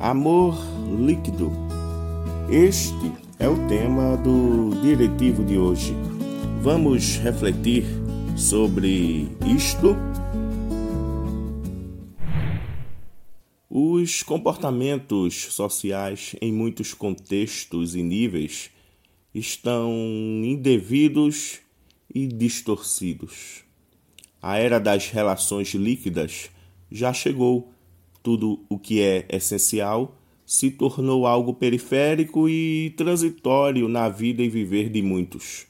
Amor líquido. Este é o tema do diretivo de hoje. Vamos refletir sobre isto? Os comportamentos sociais em muitos contextos e níveis estão indevidos e distorcidos. A era das relações líquidas já chegou tudo o que é essencial se tornou algo periférico e transitório na vida e viver de muitos.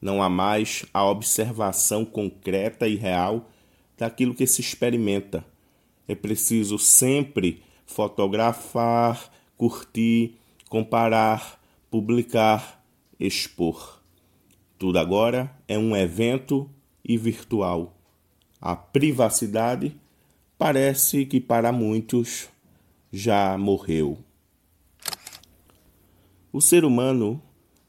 Não há mais a observação concreta e real daquilo que se experimenta. É preciso sempre fotografar, curtir, comparar, publicar, expor. Tudo agora é um evento e virtual. A privacidade parece que para muitos já morreu. O ser humano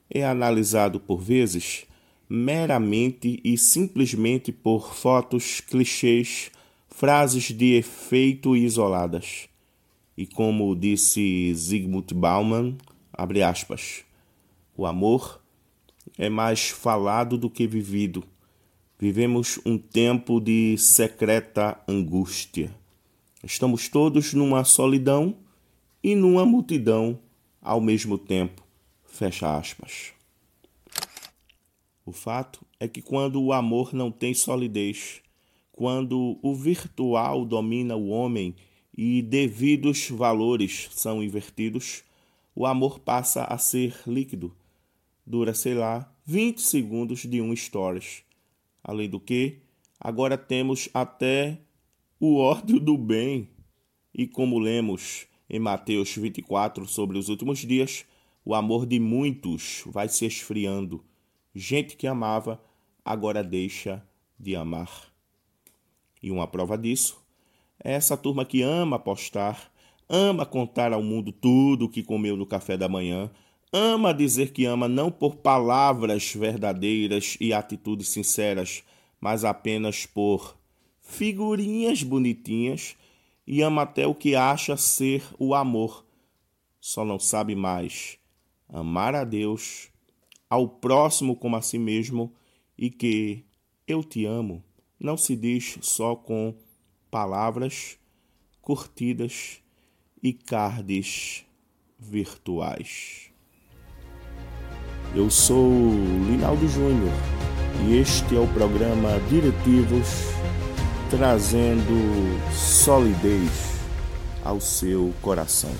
é analisado por vezes meramente e simplesmente por fotos, clichês, frases de efeito isoladas. E como disse Zygmunt Bauman, abre aspas, o amor é mais falado do que vivido Vivemos um tempo de secreta angústia. Estamos todos numa solidão e numa multidão ao mesmo tempo. Fecha aspas. O fato é que quando o amor não tem solidez, quando o virtual domina o homem e devidos valores são invertidos, o amor passa a ser líquido. Dura, sei lá, 20 segundos de um stories Além do que, agora temos até o ódio do bem. E como lemos em Mateus 24 sobre os últimos dias, o amor de muitos vai se esfriando. Gente que amava agora deixa de amar. E uma prova disso é essa turma que ama postar, ama contar ao mundo tudo o que comeu no café da manhã, ama dizer que ama não por palavras verdadeiras e atitudes sinceras, mas apenas por figurinhas bonitinhas e ama até o que acha ser o amor. Só não sabe mais amar a Deus, ao próximo como a si mesmo e que eu te amo não se diz só com palavras curtidas e cards virtuais. Eu sou Linaldo Júnior e este é o programa Diretivos trazendo solidez ao seu coração.